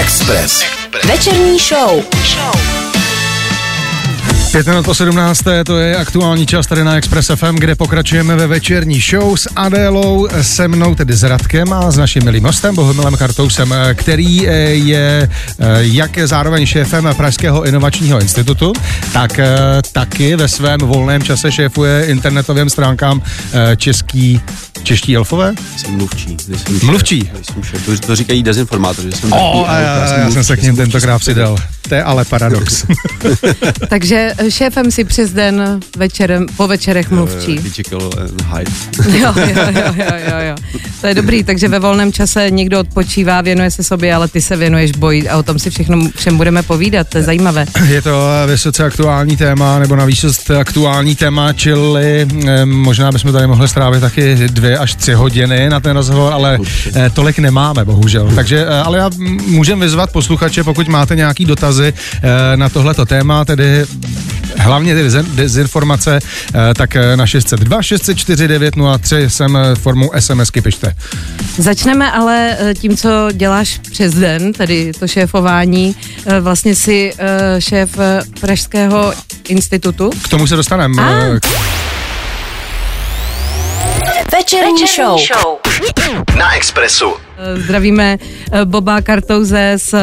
Express. Večerní show. Pět minut po 17. to je aktuální čas tady na Express FM, kde pokračujeme ve večerní show s Adélou, se mnou, tedy s Radkem a s naším milým hostem Bohumilem Kartousem, který eh, je eh, jak zároveň šéfem Pražského inovačního institutu, tak eh, taky ve svém volném čase šéfuje internetovým stránkám český Čeští elfové? Jsem mluvčí. Nejsem mluvčí? Šéf, nejsem šéf. To, to říkají dezinformátoři. Jsem oh, já, já, já, já jsem se k ním tentokrát přidal. To je ale paradox. Takže šéfem si přes den večerem, po večerech mluvčí. Hyde. jo, jo, jo, jo, jo, jo. To je dobrý, takže ve volném čase někdo odpočívá, věnuje se sobě, ale ty se věnuješ boji a o tom si všechno všem budeme povídat, to je zajímavé. Je to vysoce aktuální téma, nebo navíc aktuální téma, čili eh, možná bychom tady mohli strávit taky dvě až tři hodiny na ten rozhovor, ale eh, tolik nemáme, bohužel. Takže, eh, ale já můžem vyzvat posluchače, pokud máte nějaký dotazy na tohleto téma, tedy hlavně ty dezinformace, eh, tak eh, na 602 604 903 sem eh, formou SMSky pište. Začneme ale tím, co děláš přes den, tedy to šéfování. Vlastně si šéf Pražského institutu. K tomu se dostaneme. Večerní, Večerní show. show. Na Expressu. Zdravíme Boba Kartouze z,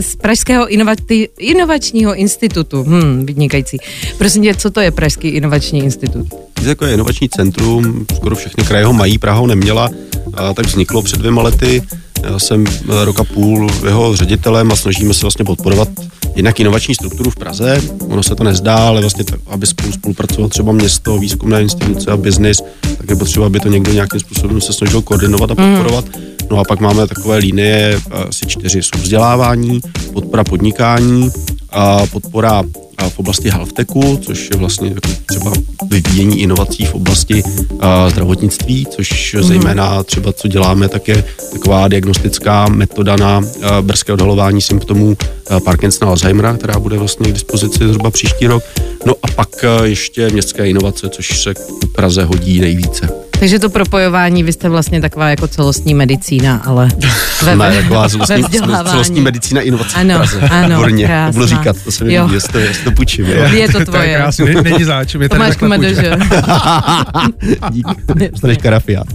z Pražského inovati, inovačního institutu. Hmm, vynikající. Prosím tě, co to je Pražský inovační institut? Je jako je inovační centrum, skoro všechny kraje ho mají, Praha ho neměla, a tak vzniklo před dvěma lety. Já jsem eh, roka půl jeho ředitelem a snažíme se vlastně podporovat jednak inovační strukturu v Praze. Ono se to nezdá, ale vlastně tak, aby spolu spolupracovalo třeba město, výzkumné instituce a biznis, tak je potřeba, aby to někdo nějakým způsobem se snažil koordinovat a podporovat. Mm. No a pak máme takové linie, asi čtyři, jsou vzdělávání, podpora podnikání, a podpora v oblasti healthtechu, což je vlastně třeba vyvíjení inovací v oblasti zdravotnictví, což mm. zejména třeba co děláme, tak je taková diagnostická metoda na brzké odhalování symptomů Parkinsona Alzheimera, která bude vlastně k dispozici zhruba příští rok. No a pak ještě městské inovace, což se v Praze hodí nejvíce. Takže to propojování, vy jste vlastně taková jako celostní medicína, ale ve, ne, taková celostní, celostní medicína inovace ano, Ano, Výborně, to budu říkat, to se mi líbí, jestli to, jestli to půjčím. Je to tvoje. To je krásný, není záč, je tady Tomáš Kumadože. Dík, dostaneš karafiát.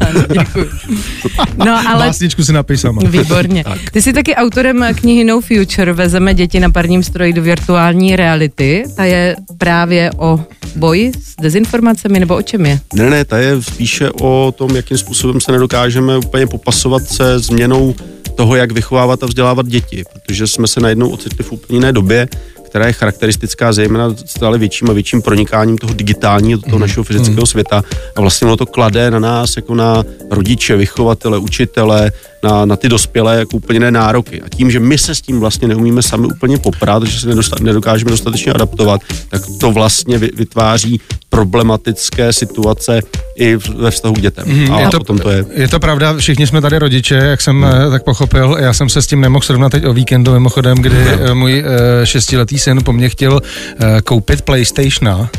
No, ale... Básničku si napiš sama. Výborně. Tak. Ty jsi taky autorem knihy No Future, vezeme děti na parním stroji do virtuální reality. Ta je právě o boji s dezinformacemi, nebo o čem je? Ne, ne, ta je spíše o tom, jakým způsobem se nedokážeme úplně popasovat se změnou toho, jak vychovávat a vzdělávat děti, protože jsme se najednou ocitli v úplně jiné době, která je charakteristická zejména stále větším a větším pronikáním toho digitálního, toho mm. našeho fyzického mm. světa a vlastně ono to klade na nás jako na rodiče, vychovatele, učitele, na, na ty dospělé jako úplně ne nároky. A tím, že my se s tím vlastně neumíme sami úplně poprat, že se nedokážeme dostatečně adaptovat, tak to vlastně vytváří problematické situace i ve vztahu k dětem. Mm, a je to, potom to je. Je to pravda, všichni jsme tady rodiče, jak jsem mm. tak pochopil. Já jsem se s tím nemohl srovnat teď o víkendu, mimochodem, kdy mm. můj uh, šestiletý syn po mně chtěl uh, koupit PlayStationa.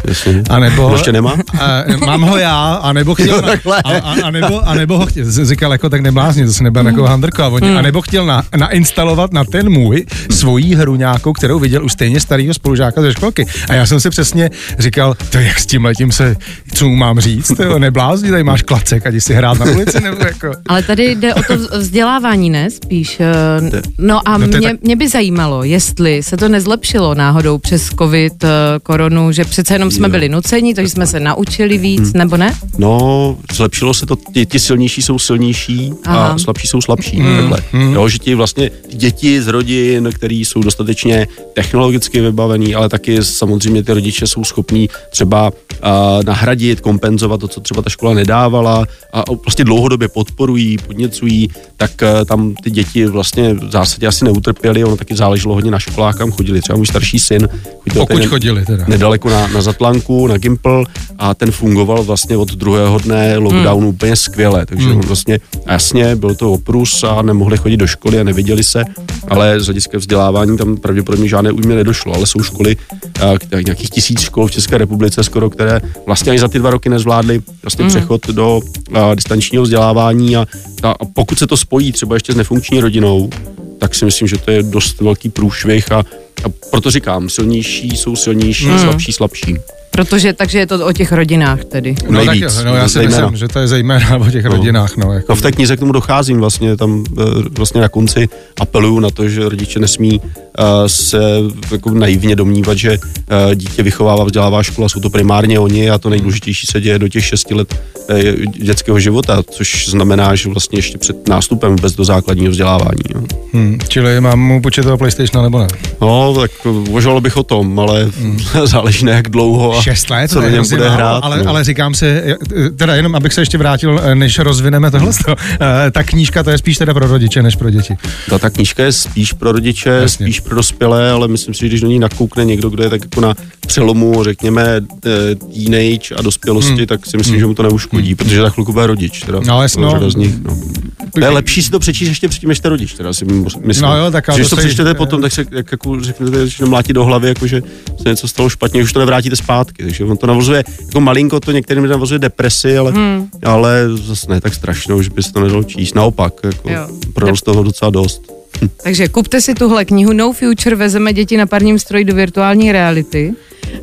A nebo, ještě nemá? Uh, mám ho já, a nebo chtěl, a, a, a, nebo, a nebo ho chtěl, říkal jako tak neblázni, to se nebude jako handrko, a, oni, mm. a nebo chtěl na, nainstalovat na ten můj svoji hru nějakou, kterou viděl u stejně starého spolužáka ze školky. A já jsem si přesně říkal, to jak s tím letím se, co mu mám říct, to neblázni, tady máš klacek, ať si hrát na ulici, nebo jako. Ale tady jde o to vzdělávání, ne, spíš. Eh, no a no mě, tak... mě by zajímalo, jestli se to nezlepšilo náhodou přes covid, eh, koronu, že přece jenom jsme jo. byli nuceni, takže jsme se naučili víc, hmm. nebo ne? No, zlepšilo se to, ti, ti silnější jsou silnější Aha. a slabší jsou slabší. Takhle. Hmm. Jo, že ti vlastně děti z rodin, které jsou dostatečně technologicky vybavený, ale taky samozřejmě ty rodiče jsou schopní třeba uh, nahradit, kompenzovat to, co třeba ta škola nedávala a vlastně dlouhodobě podporují, podněcují, tak uh, tam ty děti vlastně v zásadě asi neutrpěly, ono taky záleželo hodně na školách, kam chodili. Třeba můj starší syn chodil Pokud chodili teda. nedaleko na, na Zatlanku, na Gimple a ten fungoval vlastně od druhého dne lockdownu hmm. úplně skvěle, takže hmm. on vlastně jasně byl to oprus a nemohli chodit do školy a neviděli se, ale z hlediska vzdělávání tam pravděpodobně žádné újmě nedošlo, ale jsou školy, uh, nějakých tisíc škol v České republice skoro, které vlastně ani za ty dva roky nezvládly vlastně mm. přechod do uh, distančního vzdělávání a, a pokud se to spojí třeba ještě s nefunkční rodinou, tak si myslím, že to je dost velký průšvih a, a proto říkám, silnější jsou silnější, hmm. slabší slabší. Protože, takže je to o těch rodinách tedy. No, Nejvíc, tak, no já si zejména. myslím, že to je zejména o těch no. rodinách. No, jako. no, v té knize k tomu docházím vlastně, tam eh, vlastně na konci apeluju na to, že rodiče nesmí se jako naivně domnívat, že uh, dítě vychovává, vzdělává škola, jsou to primárně oni a to nejdůležitější se děje do těch 6 let uh, dětského života, což znamená, že vlastně ještě před nástupem vůbec do základního vzdělávání. No. Hmm, čili mám mu počet toho PlayStation nebo ne? No, tak uvažoval bych o tom, ale hmm. záleží na jak dlouho a Šest let, co na něm bude hrát. Ale, no. ale říkám si, teda jenom abych se ještě vrátil, eh, než rozvineme tohle, eh, ta knížka to je spíš teda pro rodiče, než pro děti. Ta, ta knížka je spíš pro rodiče, Jasně. spíš pro dospělé, ale myslím si, že když do ní nakoukne někdo, kdo je tak jako na přelomu, řekněme, eh, teenage a dospělosti, hmm. tak si myslím, hmm. že mu to neuškodí, hmm. protože za chvilku bude rodič. Teda, no, jasně. No. Z nich, no. To je lepší si to přečíst ještě předtím, než jste rodič, teda si myslím. No jo, tak Když to přečtete potom, tak se jak, jako řeknete, že mlátí do hlavy, jako, že se něco stalo špatně, už to nevrátíte zpátky. Takže on to navozuje, jako malinko to některým navozuje depresi, ale, hmm. ale zase ne tak strašnou, že by se to nedalo číst. Naopak, jako, pro toho docela dost. Takže kupte si tuhle knihu No Future, vezeme děti na parním stroji do virtuální reality.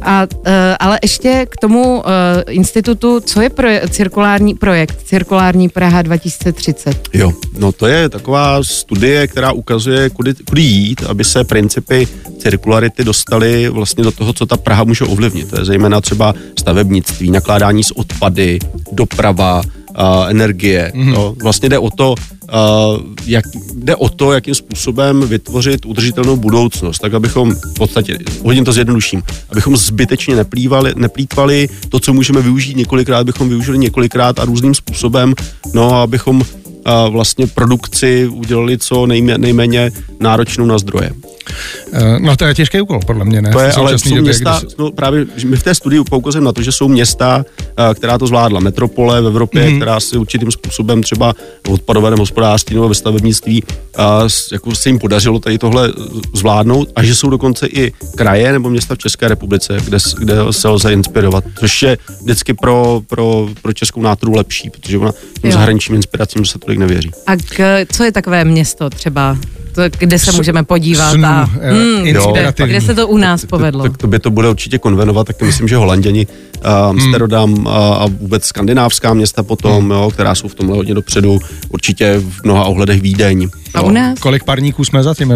A, uh, ale ještě k tomu uh, institutu, co je pro, cirkulární projekt Cirkulární Praha 2030? Jo, no to je taková studie, která ukazuje, kudy, kudy jít, aby se principy cirkularity dostaly vlastně do toho, co ta Praha může ovlivnit. To je zejména třeba stavebnictví, nakládání s odpady, doprava, uh, energie. Mm-hmm. No, vlastně jde o to, jak, jde o to, jakým způsobem vytvořit udržitelnou budoucnost, tak abychom, v podstatě, hodně to zjednoduším, abychom zbytečně neplývali, neplýtvali, to, co můžeme využít několikrát, bychom využili několikrát a různým způsobem, no a abychom uh, vlastně produkci udělali co nejméně, nejméně náročnou na zdroje. Eh, no to je těžký úkol, podle mě, ne? To je, ale jsou době, města, kdy... no, právě my v té studii poukazujeme na to, že jsou města, eh, která to zvládla, metropole v Evropě, mm-hmm. která si určitým způsobem třeba v odpadovém hospodářství nebo ve stavebnictví, a jako se jim podařilo tady tohle zvládnout a že jsou dokonce i kraje nebo města v České republice, kde, kde se lze inspirovat, což je vždycky pro, pro, pro českou náturu lepší, protože ona těm zahraničním inspiracím se tolik nevěří. A k, co je takové město třeba kde se můžeme podívat Snů, a hmm, kde, kde se to u nás povedlo. Tak, to by to bude určitě konvenovat, tak myslím, že Holanděni, uh, Amsterdam hmm. a, vůbec skandinávská města potom, hmm. jo, která jsou v tomhle hodně dopředu, určitě v mnoha ohledech Vídeň. A u nás? Kolik parníků jsme za těmi,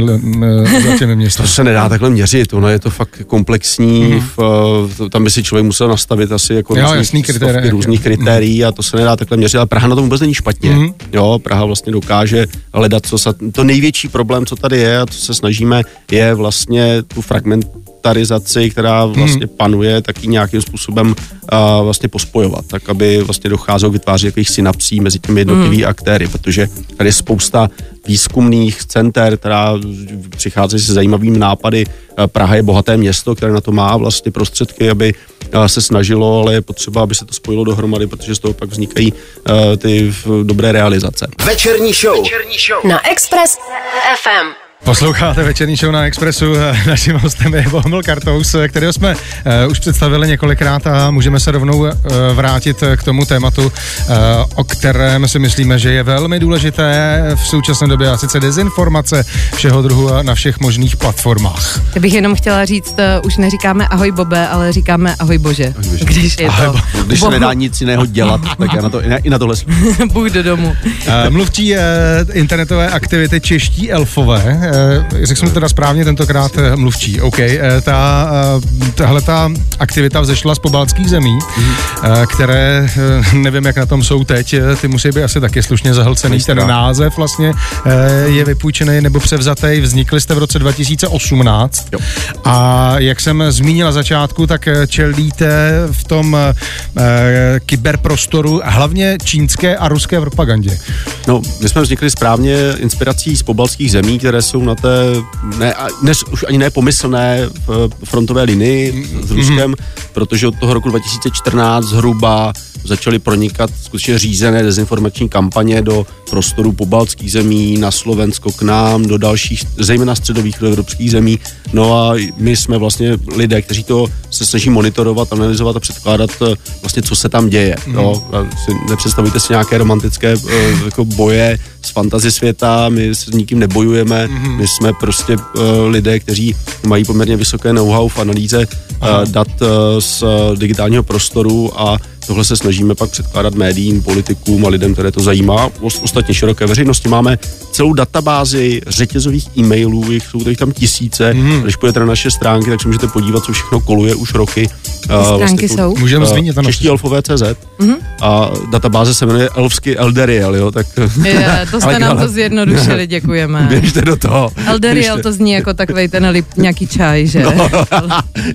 za těmi městy? To se nedá takhle měřit, ono je to fakt komplexní, hmm. v, tam by si člověk musel nastavit asi jako jo, různých, kritérie, různých kritérií hmm. a to se nedá takhle měřit, ale Praha na tom vůbec není špatně. Hmm. Jo, Praha vlastně dokáže hledat, co sa, to největší problém, co tady je a co se snažíme, je vlastně tu fragmentarizaci, která hmm. vlastně panuje, taky nějakým způsobem uh, vlastně pospojovat, tak aby vlastně docházelo k vytváření takových synapsí mezi těmi jednotlivými hmm. aktéry, protože tady je spousta výzkumných center, která přichází se zajímavými nápady. Praha je bohaté město, které na to má vlastně prostředky, aby se snažilo, ale je potřeba, aby se to spojilo dohromady, protože z toho pak vznikají uh, ty dobré realizace. Večerní show. Večerní show. Na Express FM. Posloucháte večerní show na Expressu. Naším hostem je Bohumil Kartous, kterého jsme uh, už představili několikrát a můžeme se rovnou uh, vrátit k tomu tématu, uh, o kterém si myslíme, že je velmi důležité v současné době, a sice dezinformace všeho druhu na všech možných platformách. Já bych jenom chtěla říct, uh, už neříkáme ahoj Bobe, ale říkáme ahoj Bože. Ahoj bože. Když je ahoj, to... Když se nedá nic jiného dělat, tak já na to, i na tohle Buď do domu. Uh, mluvčí uh, internetové aktivity Čeští elfové Eh, řekl jsem teda správně tentokrát eh, mluvčí, OK, eh, ta, tahle ta aktivita vzešla z pobaltských zemí, mm-hmm. které nevím, jak na tom jsou teď, ty musí být asi taky slušně zahlcený, ten název vlastně je vypůjčený nebo převzatý, vznikli jste v roce 2018 jo. a jak jsem zmínila začátku, tak čelíte v tom kyberprostoru hlavně čínské a ruské propagandě. No, my jsme vznikli správně inspirací z pobalských zemí, které jsou na té, ne, dnes už ani ne pomyslné frontové linii s Ruskem, mm-hmm. protože od toho roku 2014 zhruba začaly pronikat skutečně řízené dezinformační kampaně do prostoru pobaltských zemí, na Slovensko, k nám, do dalších, zejména středových evropských zemí. No a my jsme vlastně lidé, kteří to se snaží monitorovat, analyzovat a předkládat eh, vlastně, co se tam děje. Mm. No, nepředstavujte si nějaké romantické eh, jako boje z fantazy světa, my s nikým nebojujeme, mm. my jsme prostě uh, lidé, kteří mají poměrně vysoké know-how v analýze dat z digitálního prostoru a Tohle se snažíme pak předkládat médiím, politikům a lidem, které to zajímá. Ostatně široké veřejnosti máme celou databázi řetězových e-mailů, jich jsou tady tam tisíce. Mm. Když půjdete na naše stránky, tak se můžete podívat, co všechno koluje už roky. Stránky vlastně, jsou? Můžeme zmínit, ano. Čeští elfové CZ. Mm-hmm. A databáze se jmenuje Elfsky Elderiel, jo, tak... Je, to jste nám to zjednodušili, děkujeme. Běžte do toho. Elderiel to zní jako takový ten lip, nějaký čaj, že? No,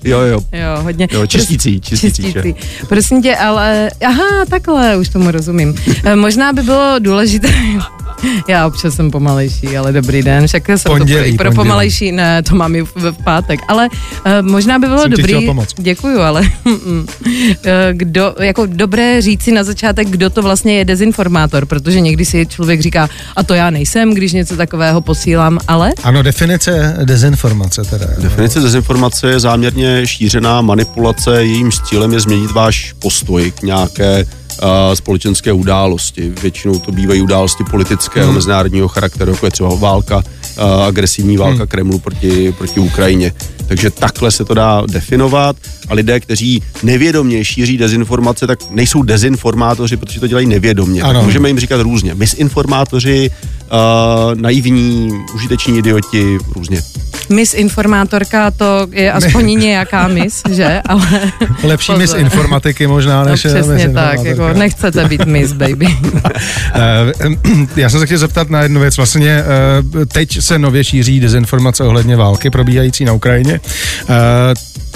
jo, jo. Jo, hodně. Jo, čistící, čistící. čistící. Prosím tě, ale, aha, takhle, už tomu rozumím. Eh, možná by bylo důležité, já občas jsem pomalejší, ale dobrý den, však jsem pondělí, to pro, pro pomalejší, ne, to mám i v, v pátek, ale uh, možná by bylo jsem dobrý, děkuju, ale uh, kdo, jako dobré říci na začátek, kdo to vlastně je dezinformátor, protože někdy si člověk říká, a to já nejsem, když něco takového posílám, ale... Ano, definice dezinformace teda. Definice dezinformace je záměrně šířená manipulace, jejím cílem je změnit váš postoj k nějaké společenské události. Většinou to bývají události politického, hmm. mezinárodního charakteru, jako je třeba válka, agresivní válka hmm. Kremlu proti, proti Ukrajině. Takže takhle se to dá definovat a lidé, kteří nevědomě šíří dezinformace, tak nejsou dezinformátoři, protože to dělají nevědomě. Ano. Tak můžeme jim říkat různě. Misinformátoři, uh, naivní, užiteční idioti, různě. Misinformátorka to je aspoň nějaká mis, že? Ale Lepší mis informatiky možná, než no, Přesně tak, jako nechcete být mis, baby. Eh, já jsem se chtěl zeptat na jednu věc. Vlastně eh, teď se nově šíří dezinformace ohledně války probíhající na Ukrajině.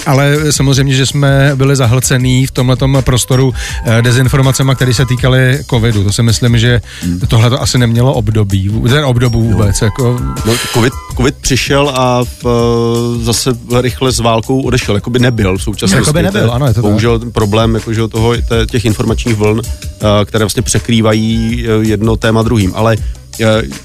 Ale samozřejmě, že jsme byli zahlcený v tomhle prostoru dezinformacemi, které se týkaly covidu. To si myslím, že tohle to asi nemělo období, ten obdobu vůbec. Jako... No, COVID, COVID přišel a v, zase rychle s válkou odešel, jako by nebyl v současnosti. Jako by nebyl, ano, je to Bohužel ten problém jakože toho, těch informačních vln, které vlastně překrývají jedno téma druhým. Ale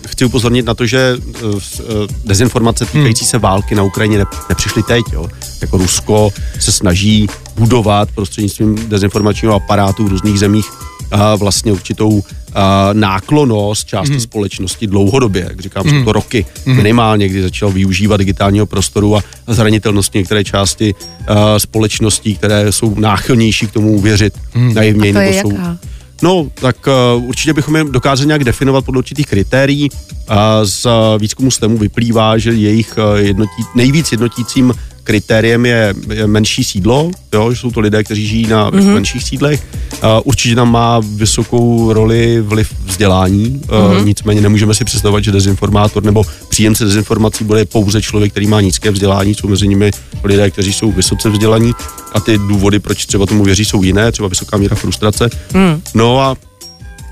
chci upozornit na to, že eh, eh, dezinformace hmm. týkající se války na Ukrajině nepřišly teď. Jo. Jako Rusko se snaží budovat prostřednictvím dezinformačního aparátu v různých zemích a vlastně určitou a náklonost části mm. společnosti dlouhodobě, jak říkám, mm. jsou to roky mm. minimálně, kdy začal využívat digitálního prostoru a zranitelnost některé části a, společností, které jsou náchylnější k tomu uvěřit mm. naivněji. A to je jsou, jaká? No, tak uh, určitě bychom je dokázali nějak definovat podle určitých kritérií. Uh, z uh, výzkumu STEMu vyplývá, že jejich uh, jednotí, nejvíc jednotícím kritériem je, menší sídlo, jo, že jsou to lidé, kteří žijí na mm-hmm. menších sídlech. Uh, určitě tam má vysokou roli vliv vzdělání, uh, mm-hmm. nicméně nemůžeme si představovat, že dezinformátor nebo příjemce dezinformací bude pouze člověk, který má nízké vzdělání, jsou mezi nimi lidé, kteří jsou vysoce vzdělaní a ty důvody, proč třeba tomu věří, jsou jiné, třeba vysoká míra frustrace. Mm. No a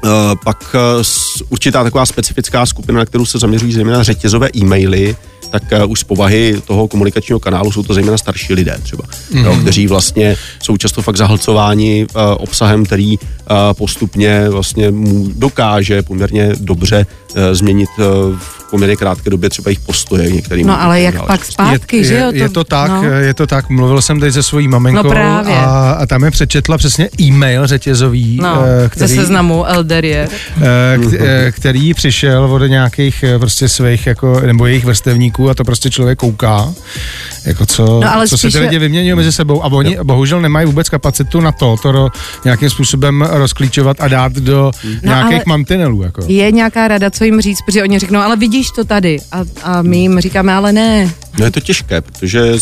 Uh, pak uh, určitá taková specifická skupina, na kterou se zaměřují zejména řetězové e-maily, tak uh, už z povahy toho komunikačního kanálu jsou to zejména starší lidé třeba, mm. jo, mhm. kteří vlastně jsou často fakt zahlcováni uh, obsahem, který uh, postupně vlastně mu dokáže poměrně dobře uh, změnit uh, v poměrně krátké době třeba jejich postoje některým. No ale jak pak zpátky, je, že jo? To, je to tak, no. je to tak. Mluvil jsem teď se svojí maminkou no a, a tam je přečetla přesně e-mail řetězový. No, který, ze seznamu Elderier. Který přišel od nějakých prostě svých jako, nebo jejich vrstevníků a to prostě člověk kouká, jako co, no, ale co spíše... se ty lidi vyměňují mezi sebou a oni jo. bohužel nemají vůbec kapacitu na to, to nějakým způsobem rozklíčovat a dát do no, nějakých mantinelů. Jako. Je nějaká rada, co jim říct, protože oni řeknou, ale vidíš to tady a, a my jim říkáme, ale ne. No je to těžké, protože uh,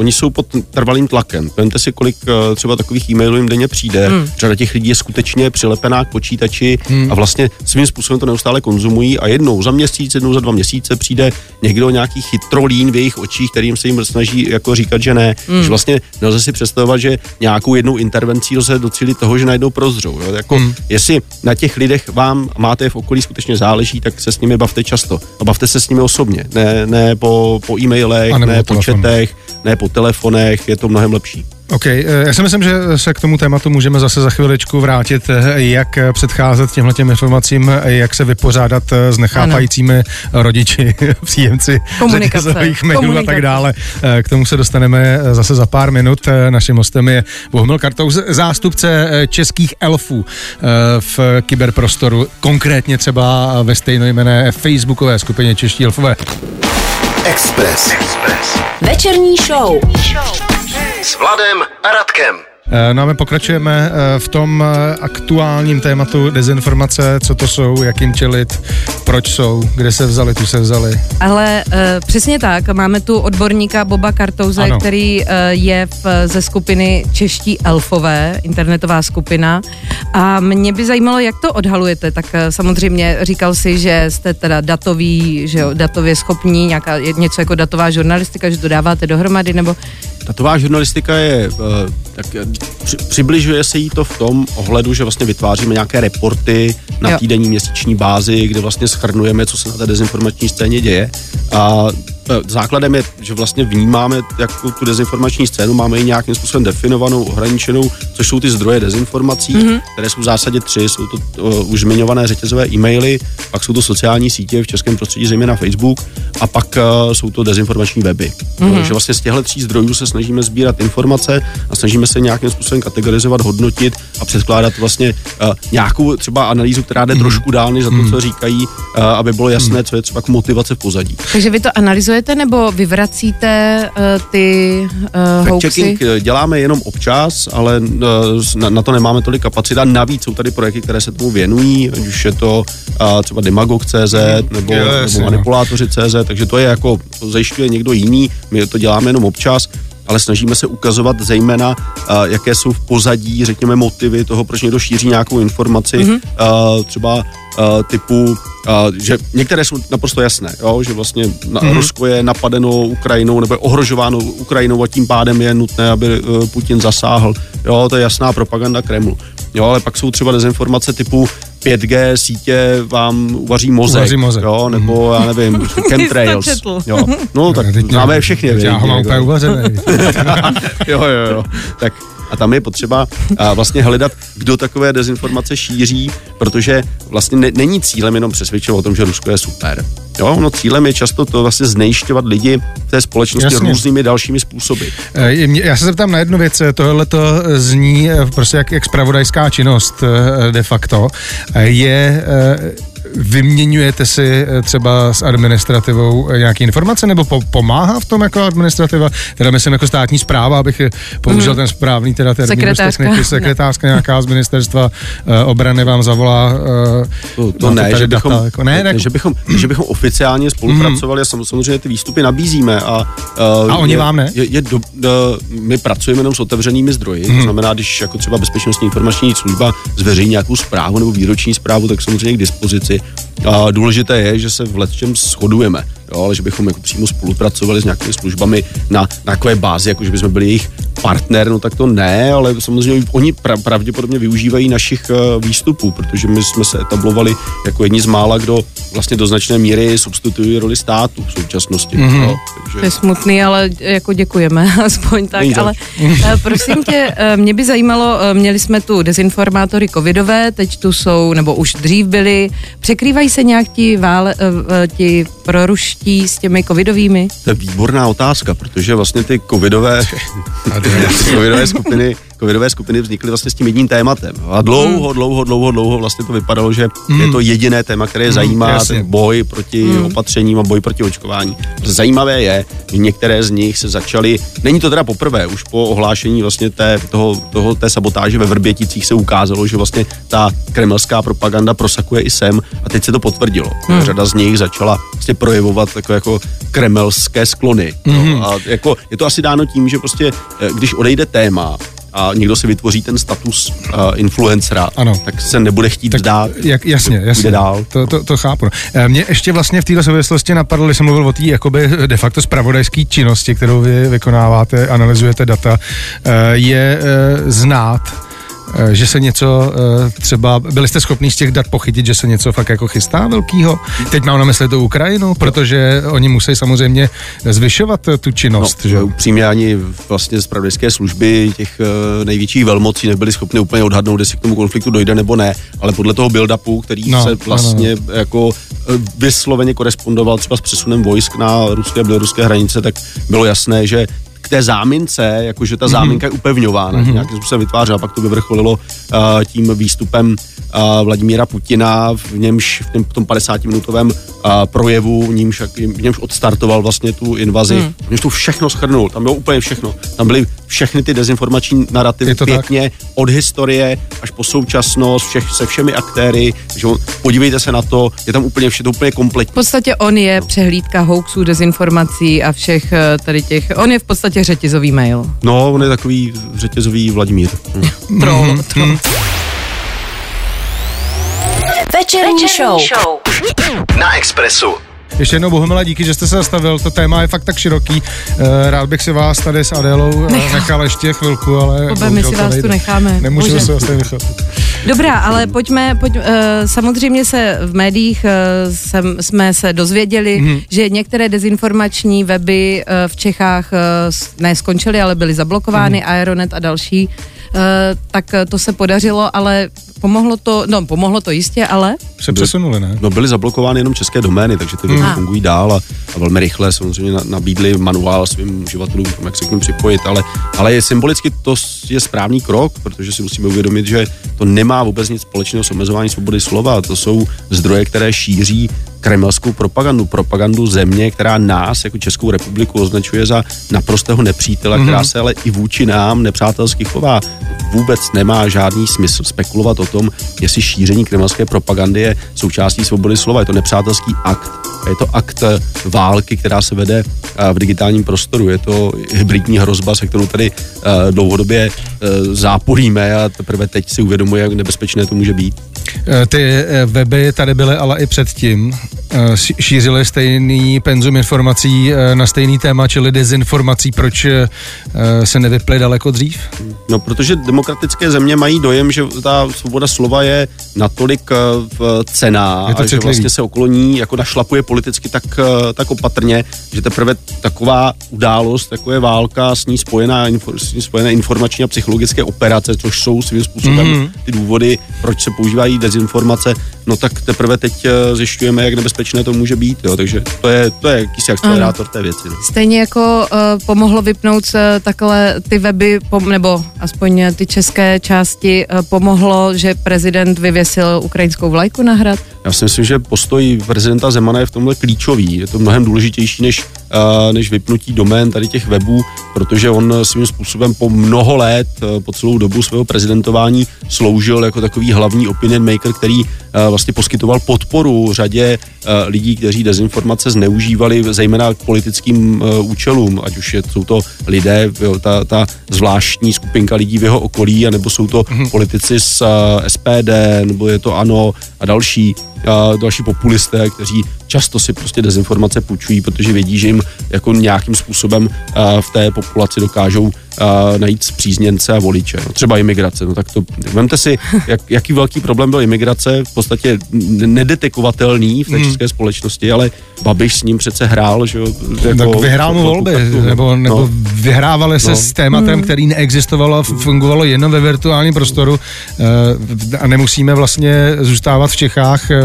oni jsou pod trvalým tlakem. Vemte si, kolik uh, třeba takových e-mailů jim denně přijde. Hmm. Řada těch lidí je skutečně přilepená k počítači hmm. a vlastně svým způsobem to neustále konzumují a jednou za měsíc, jednou za dva měsíce přijde někdo nějaký chytrolín v jejich očích, kterým se jim snaží jako říkat, že ne. Hmm. Že vlastně nelze si představovat, že nějakou jednou intervencí lze docílit toho, že najdou prozřou. Jo? Jako, hmm. Jestli na těch lidech vám máte v okolí skutečně záleží, tak se s nimi bavte často a bavte se s nimi osobně, ne, ne po, po e-mailech, ne po, chatech, ne po telefonech, je to mnohem lepší. OK, eh, já si myslím, že se k tomu tématu můžeme zase za chviličku vrátit, eh, jak předcházet těmhle těm informacím, jak se vypořádat eh, s nechápajícími ano. rodiči, příjemci řetězových mailů a tak dále. K tomu se dostaneme zase za pár minut. Naším hostem je Bohumil Kartou, zástupce českých elfů v kyberprostoru, konkrétně třeba ve stejnojmené facebookové skupině Čeští elfové. Express. Express. Večerní show. show s Vladem a Radkem. Eh, no a my pokračujeme eh, v tom eh, aktuálním tématu dezinformace, co to jsou, jak jim čelit, proč jsou, kde se vzali, tu se vzali. Ale přesně tak, máme tu odborníka Boba Kartouze, ano. který je v, ze skupiny Čeští elfové, internetová skupina. A mě by zajímalo, jak to odhalujete. Tak samozřejmě říkal si, že jste teda datový, že jo, datově schopní, nějaká, něco jako datová žurnalistika, že to dáváte dohromady, nebo Datová žurnalistika je, tak při, přibližuje se jí to v tom ohledu, že vlastně vytváříme nějaké reporty na jo. týdenní měsíční bázi, kde vlastně schrnujeme, co se na té dezinformační scéně děje. A e, základem je, že vlastně vnímáme jak tu dezinformační scénu, máme ji nějakým způsobem definovanou, ohraničenou, což jsou ty zdroje dezinformací, mm-hmm. které jsou v zásadě tři. Jsou to uh, už zmiňované řetězové e-maily, pak jsou to sociální sítě, v českém prostředí zejména Facebook, a pak uh, jsou to dezinformační weby. Mm-hmm. Takže vlastně z těchto tří zdrojů se snažíme sbírat informace a snažíme se nějakým způsobem kategorizovat, hodnotit a předkládat vlastně uh, nějakou třeba analýzu, která jde mm-hmm. trošku dál než za to, co mhm. říkají, uh, aby bylo jasné, co je třeba k motivace v pozadí. Takže vy to analyzujete nebo vyvracíte uh, ty uh, hoaxy? děláme jenom občas, ale uh, na, na to nemáme tolik kapacita. Navíc jsou tady projekty, které se tomu věnují, ať už je to uh, třeba Demagog.cz nebo, yes, nebo Manipulátoři.cz, takže to je jako, to zajišťuje někdo jiný, my to děláme jenom občas ale snažíme se ukazovat zejména, uh, jaké jsou v pozadí, řekněme, motivy toho, proč někdo šíří nějakou informaci, mm-hmm. uh, třeba uh, typu, uh, že některé jsou naprosto jasné, jo, že vlastně mm-hmm. Rusko je napadeno Ukrajinou nebo je ohrožováno Ukrajinou a tím pádem je nutné, aby uh, Putin zasáhl. Jo, to je jasná propaganda Kremlu. Jo, ale pak jsou třeba dezinformace typu 5G sítě vám uvaří mozek, uvaří mozek. Jo, nebo já nevím, chemtrails. jo. No, tak známe všechny. Já ho mám úplně uvařený. jo, jo, jo. Tak a tam je potřeba a, vlastně hledat, kdo takové dezinformace šíří, protože vlastně ne, není cílem jenom přesvědčovat o tom, že Rusko je super. Jo, no cílem je často to vlastně znejišťovat lidi v té společnosti Jasně. různými dalšími způsoby. Eh, já se zeptám na jednu věc. Tohle to zní eh, prostě jak, jak spravodajská činnost eh, de facto. Je vyměňujete si eh, třeba s administrativou eh, nějaké informace, nebo po, pomáhá v tom jako administrativa, teda myslím jako státní zpráva, abych použil mm. ten správný teda termín sekretářka. techniky, sekretářka nějaká z ministerstva uh, obrany vám zavolá. Uh, to, to ne, že bychom, data, jako, ne, ne, že, bychom, že bychom oficiálně spolupracovali mm. a samozřejmě ty výstupy nabízíme. A, uh, a oni je, vám ne? Je, je do, uh, my pracujeme jenom s otevřenými zdroji, mm. to mhm. znamená, když jako třeba bezpečnostní informační služba zveřejní nějakou zprávu nebo výroční zprávu, tak samozřejmě k dispozici a důležité je, že se v letčem shodujeme, jo, ale že bychom jako přímo spolupracovali s nějakými službami na, na takové bázi, jako že bychom byli jejich partner, no tak to ne, ale samozřejmě oni pra, pravděpodobně využívají našich uh, výstupů, protože my jsme se etablovali jako jedni z mála, kdo vlastně do značné míry substituují roli státu v současnosti. Mm-hmm. No, takže... To je smutný, ale jako děkujeme, aspoň tak. ale uh, prosím tě, uh, mě by zajímalo, uh, měli jsme tu dezinformátory covidové, teď tu jsou, nebo už dřív byli, překrývají se nějak ti, vále, uh, ti proruští s těmi covidovými? To je výborná otázka, protože vlastně ty covidové covidové skupiny covidové skupiny vznikly vlastně s tím jedním tématem. A dlouho, dlouho, dlouho, dlouho vlastně to vypadalo, že mm. je to jediné téma, které zajímá mm, ten boj proti mm. opatřením a boj proti očkování. Zajímavé je, že některé z nich se začaly, není to teda poprvé, už po ohlášení vlastně té, toho, toho, té sabotáže ve Vrběticích se ukázalo, že vlastně ta kremelská propaganda prosakuje i sem a teď se to potvrdilo. Mm. Řada z nich začala vlastně projevovat takové jako kremelské sklony. Mm. No, a jako, je to asi dáno tím, že prostě, eh, když odejde téma, a někdo si vytvoří ten status uh, influencera, ano. tak se nebude chtít tak, vzdát. Jak, jasně, jasně. dál. To, to, to chápu. Eh, mě ještě vlastně v této souvislosti napadlo, když jsem mluvil o té jakoby de facto spravodajské činnosti, kterou vy vykonáváte, analyzujete data, eh, je znát že se něco eh, třeba, byli jste schopni z těch dat pochytit, že se něco fakt jako chystá velkýho? Teď mám na mysli tu Ukrajinu, protože oni musí samozřejmě zvyšovat eh, tu činnost. No, že? Upřímně ani vlastně z pravodajské služby těch největších velmocí nebyli schopni úplně odhadnout, jestli k tomu konfliktu dojde nebo ne, ale podle toho build-upu, který no, se vlastně no, no. jako vysloveně korespondoval třeba s přesunem vojsk na ruské a běloruské hranice, tak bylo jasné, že k té zámince, jakože ta mhm. záminka mm-hmm. je upevňována, mm-hmm. nějakým způsobem vytvářela, pak to vyvrcholilo uh, tím výstupem uh, Vladimíra Putina, v němž v, tom, v tom 50-minutovém uh, projevu, v němž, v němž odstartoval vlastně tu invazi, mm. v němž to všechno schrnul, tam bylo úplně všechno. Tam byly všechny ty dezinformační narrativy pěkně tak? od historie až po současnost, všech, se všemi aktéry, že podívejte se na to, je tam úplně vše, to úplně kompletní. V podstatě on je no. přehlídka hoaxů, dezinformací a všech eh, tady těch, on je v podstatě řetězový mail. No, on je takový řetězový Vladimír. Hm. troll, troll. Večerní show. show. Na Expressu. Ještě jednou Bohumila, díky, že jste se zastavil. To téma je fakt tak široký. Eh, rád bych si vás tady s Adélou eh, nechal, ještě chvilku, ale... Obe, my si vás nejde. tu necháme. Nemůžeme se vás tady nechat. Dobrá, ale pojďme, pojď, uh, samozřejmě se v médiích uh, sem, jsme se dozvěděli, mm. že některé dezinformační weby uh, v Čechách uh, ne skončily, ale byly zablokovány, mm. Aeronet a další. Uh, tak to se podařilo, ale Pomohlo to, no pomohlo to jistě, ale... Se přesunuli, ne? No byly zablokovány jenom české domény, takže ty mm. fungují dál a, a velmi rychle samozřejmě nabídli manuál svým uživatelům, jak se k ním připojit, ale, ale je symbolicky to je správný krok, protože si musíme uvědomit, že to nemá vůbec nic společného s omezování svobody slova. To jsou zdroje, které šíří kremelskou propagandu, propagandu země, která nás jako Českou republiku označuje za naprostého nepřítele, mm-hmm. která se ale i vůči nám nepřátelsky chová. Vůbec nemá žádný smysl spekulovat o tom, jestli šíření kremelské propagandy je součástí svobody slova. Je to nepřátelský akt. Je to akt eh, války, která se vede eh, v digitálním prostoru. Je to hybridní hrozba, se kterou tady eh, dlouhodobě záporíme a teprve teď si uvědomuje, jak nebezpečné to může být. Ty weby tady byly ale i předtím. Šířily stejný penzum informací na stejný téma, čili dezinformací. Proč se nevyply daleko dřív? No, protože demokratické země mají dojem, že ta svoboda slova je natolik cená, je a že vlastně se okolo ní jako našlapuje politicky tak, tak opatrně, že teprve taková událost, jako je válka, s ní spojená, s ní spojené informační a psychologické operace, což jsou svým způsobem mm-hmm. ty důvody, proč se používají dezinformace, no tak teprve teď eh, zjišťujeme, jak nebezpečné to může být, jo, takže to je, to je jakýsi akcelerátor té věci. No. Stejně jako uh, pomohlo vypnout se takhle ty weby, pom- nebo aspoň ty české části, uh, pomohlo, že prezident vyvěsil ukrajinskou vlajku na hrad? Já si myslím, že postoj prezidenta Zemana je v tomhle klíčový. Je to mnohem důležitější než, než vypnutí domén tady těch webů, protože on svým způsobem po mnoho let, uh, po celou dobu svého prezidentování sloužil jako takový hlavní opinion maker, který uh, vlastně poskytoval podporu řadě lidí, kteří dezinformace zneužívali, zejména k politickým účelům, ať už je, jsou to lidé, ta, ta zvláštní skupinka lidí v jeho okolí, anebo jsou to mm-hmm. politici z SPD, nebo je to ANO a další a další populisté, kteří často si prostě dezinformace půjčují, protože vědí, že jim jako nějakým způsobem v té populaci dokážou najít zpřízněnce a voliče. No, třeba imigrace. No tak to, vemte si, jak, jaký velký problém byl imigrace, v podstatě nedetekovatelný v té hmm. české společnosti, ale Babiš s ním přece hrál, že jo. Jako, tak vyhrál mu volby, kartu, nebo, nebo no. vyhrávali se no. s tématem, hmm. který neexistovalo, fungovalo jenom ve virtuálním prostoru eh, a nemusíme vlastně zůstávat v Čechách. Eh,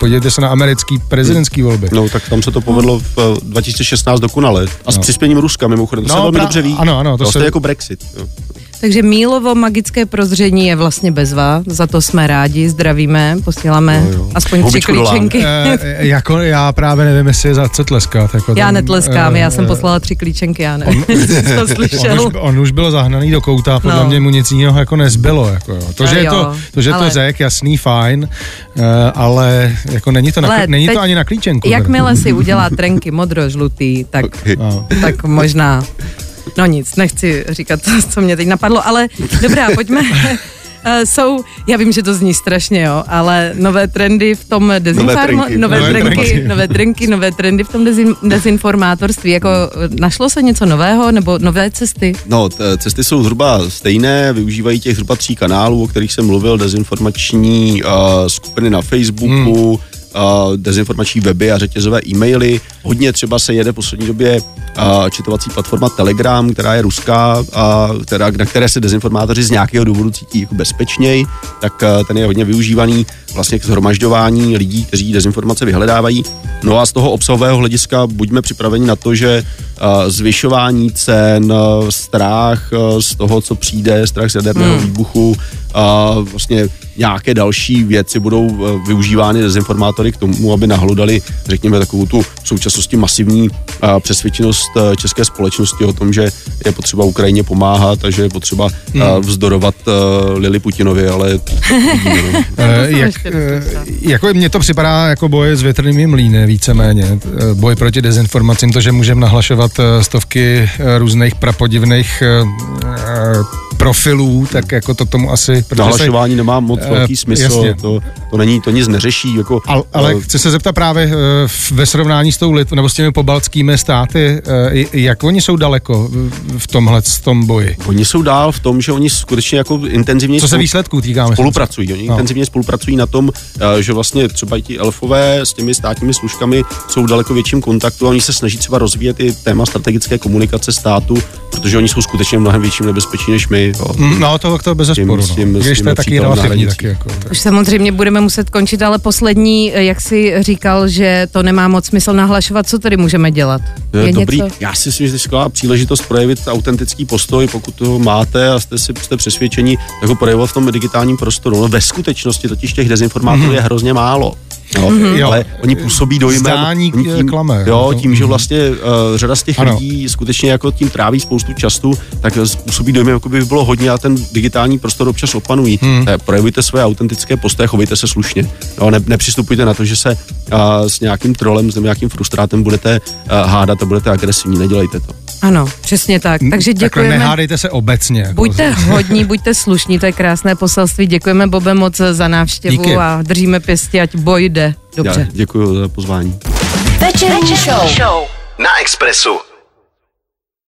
podívejte se na americký prezidentský volby. No, tak tam se to povedlo v 2016 eh, dokonale. A s no. přispěním Ruska, mimochodem, to no, se velmi pra... dobře ví. Ano, ano, to, to se... je jako Brexit. Jo. Takže Mílovo magické prozření je vlastně bezva, za to jsme rádi, zdravíme, posíláme jo, jo. aspoň tři klíčenky. E, jako já právě nevím, jestli za co tleskat. Jako já tam, netleskám, e, já jsem poslala tři klíčenky, já nevím, on, to slyšel. On už, on už byl zahnaný do kouta, podle no. mě mu nic jiného jako nezbylo. Jako, jo. To, že, je to, to, že ale... to řek, jasný, fajn, uh, ale jako není to, na, ale není to ani na klíčenku. Jakmile si udělá trenky modro-žlutý, tak, okay. no. tak možná No nic, nechci říkat, co mě teď napadlo, ale dobrá, pojďme, Uh, jsou, já vím, že to zní strašně, jo, ale nové trendy v tom dezinforma... Nové, nové, trenky, nové trenky, nové trendy v tom dezin, dezinformátorství. Jako našlo se něco nového nebo nové cesty? No, t- cesty jsou zhruba stejné, využívají těch zhruba tří kanálů, o kterých jsem mluvil, dezinformační uh, skupiny na Facebooku, hmm uh, dezinformační weby a řetězové e-maily. Hodně třeba se jede v poslední době uh, četovací platforma Telegram, která je ruská, uh, která, na které se dezinformátoři z nějakého důvodu cítí jako bezpečněji, tak uh, ten je hodně využívaný vlastně k zhromažďování lidí, kteří dezinformace vyhledávají. No a z toho obsahového hlediska buďme připraveni na to, že uh, zvyšování cen, uh, strach uh, z toho, co přijde, strach z jaderného hmm. výbuchu, uh, vlastně nějaké další věci budou uh, využívány dezinformátory k tomu, aby nahlodali, řekněme, takovou tu v současnosti masivní uh, přesvědčenost uh, české společnosti o tom, že je potřeba Ukrajině pomáhat a že je potřeba hmm. vzdorovat Lili Putinovi, ale... jak, jako mně to připadá jako boje s větrnými mlýny víceméně. Boj proti dezinformacím, to, že můžeme nahlašovat stovky různých prapodivných profilů, tak jako to tomu asi... Nahlašování se, nemá moc velký smysl, jasně. to, to, není, to nic neřeší. Jako, ale, ale chci se zeptat právě ve srovnání s tou Litv, nebo s těmi pobaltskými státy, jak oni jsou daleko v tomhle v tom boji? Oni jsou dál v tom, že oni skutečně jako intenzivně... Co se výsledků týká? Spolupracují, oni no. intenzivně spolupracují na tom, že vlastně třeba i ti elfové s těmi státními služkami jsou v daleko větším kontaktu a oni se snaží třeba rozvíjet i téma strategické komunikace státu, protože oni jsou skutečně mnohem větším nebezpečí než my. Mm, no, to, to bez zesporu. No. Když to je taky relativní. Taky jako, tak. Už samozřejmě budeme muset končit, ale poslední, jak si říkal, že to nemá moc smysl nahlašovat, co tedy můžeme dělat? Je Dobrý, něco? já si myslím, že to je příležitost projevit autentický postoj, pokud to máte a jste si jste přesvědčení, tak ho projevovat v tom digitálním prostoru. No, ve skutečnosti totiž těch dezinformátorů mm-hmm. je hrozně málo. No, mm-hmm. Ale oni působí dojmem. Zdání oni tím, klame. Jo, tím, že vlastně uh, řada z těch ano. lidí skutečně jako tím tráví spoustu času, tak působí dojmem, jako by bylo hodně a ten digitální prostor občas opanují. Hmm. Tak projevujte své autentické postoje, chovejte se slušně. Jo, ne, nepřistupujte na to, že se uh, s nějakým trolem, s nějakým frustrátem budete uh, hádat a budete agresivní. Nedělejte to. Ano, přesně tak. Takže děkujeme. Takhle nehádejte se obecně. Jako buďte hodní, buďte slušní, to je krásné poselství. Děkujeme Bobe moc za návštěvu Díky. a držíme pěstí, ať boj jde. Dobře. Já děkuji za pozvání. Večerní show. show na Expressu.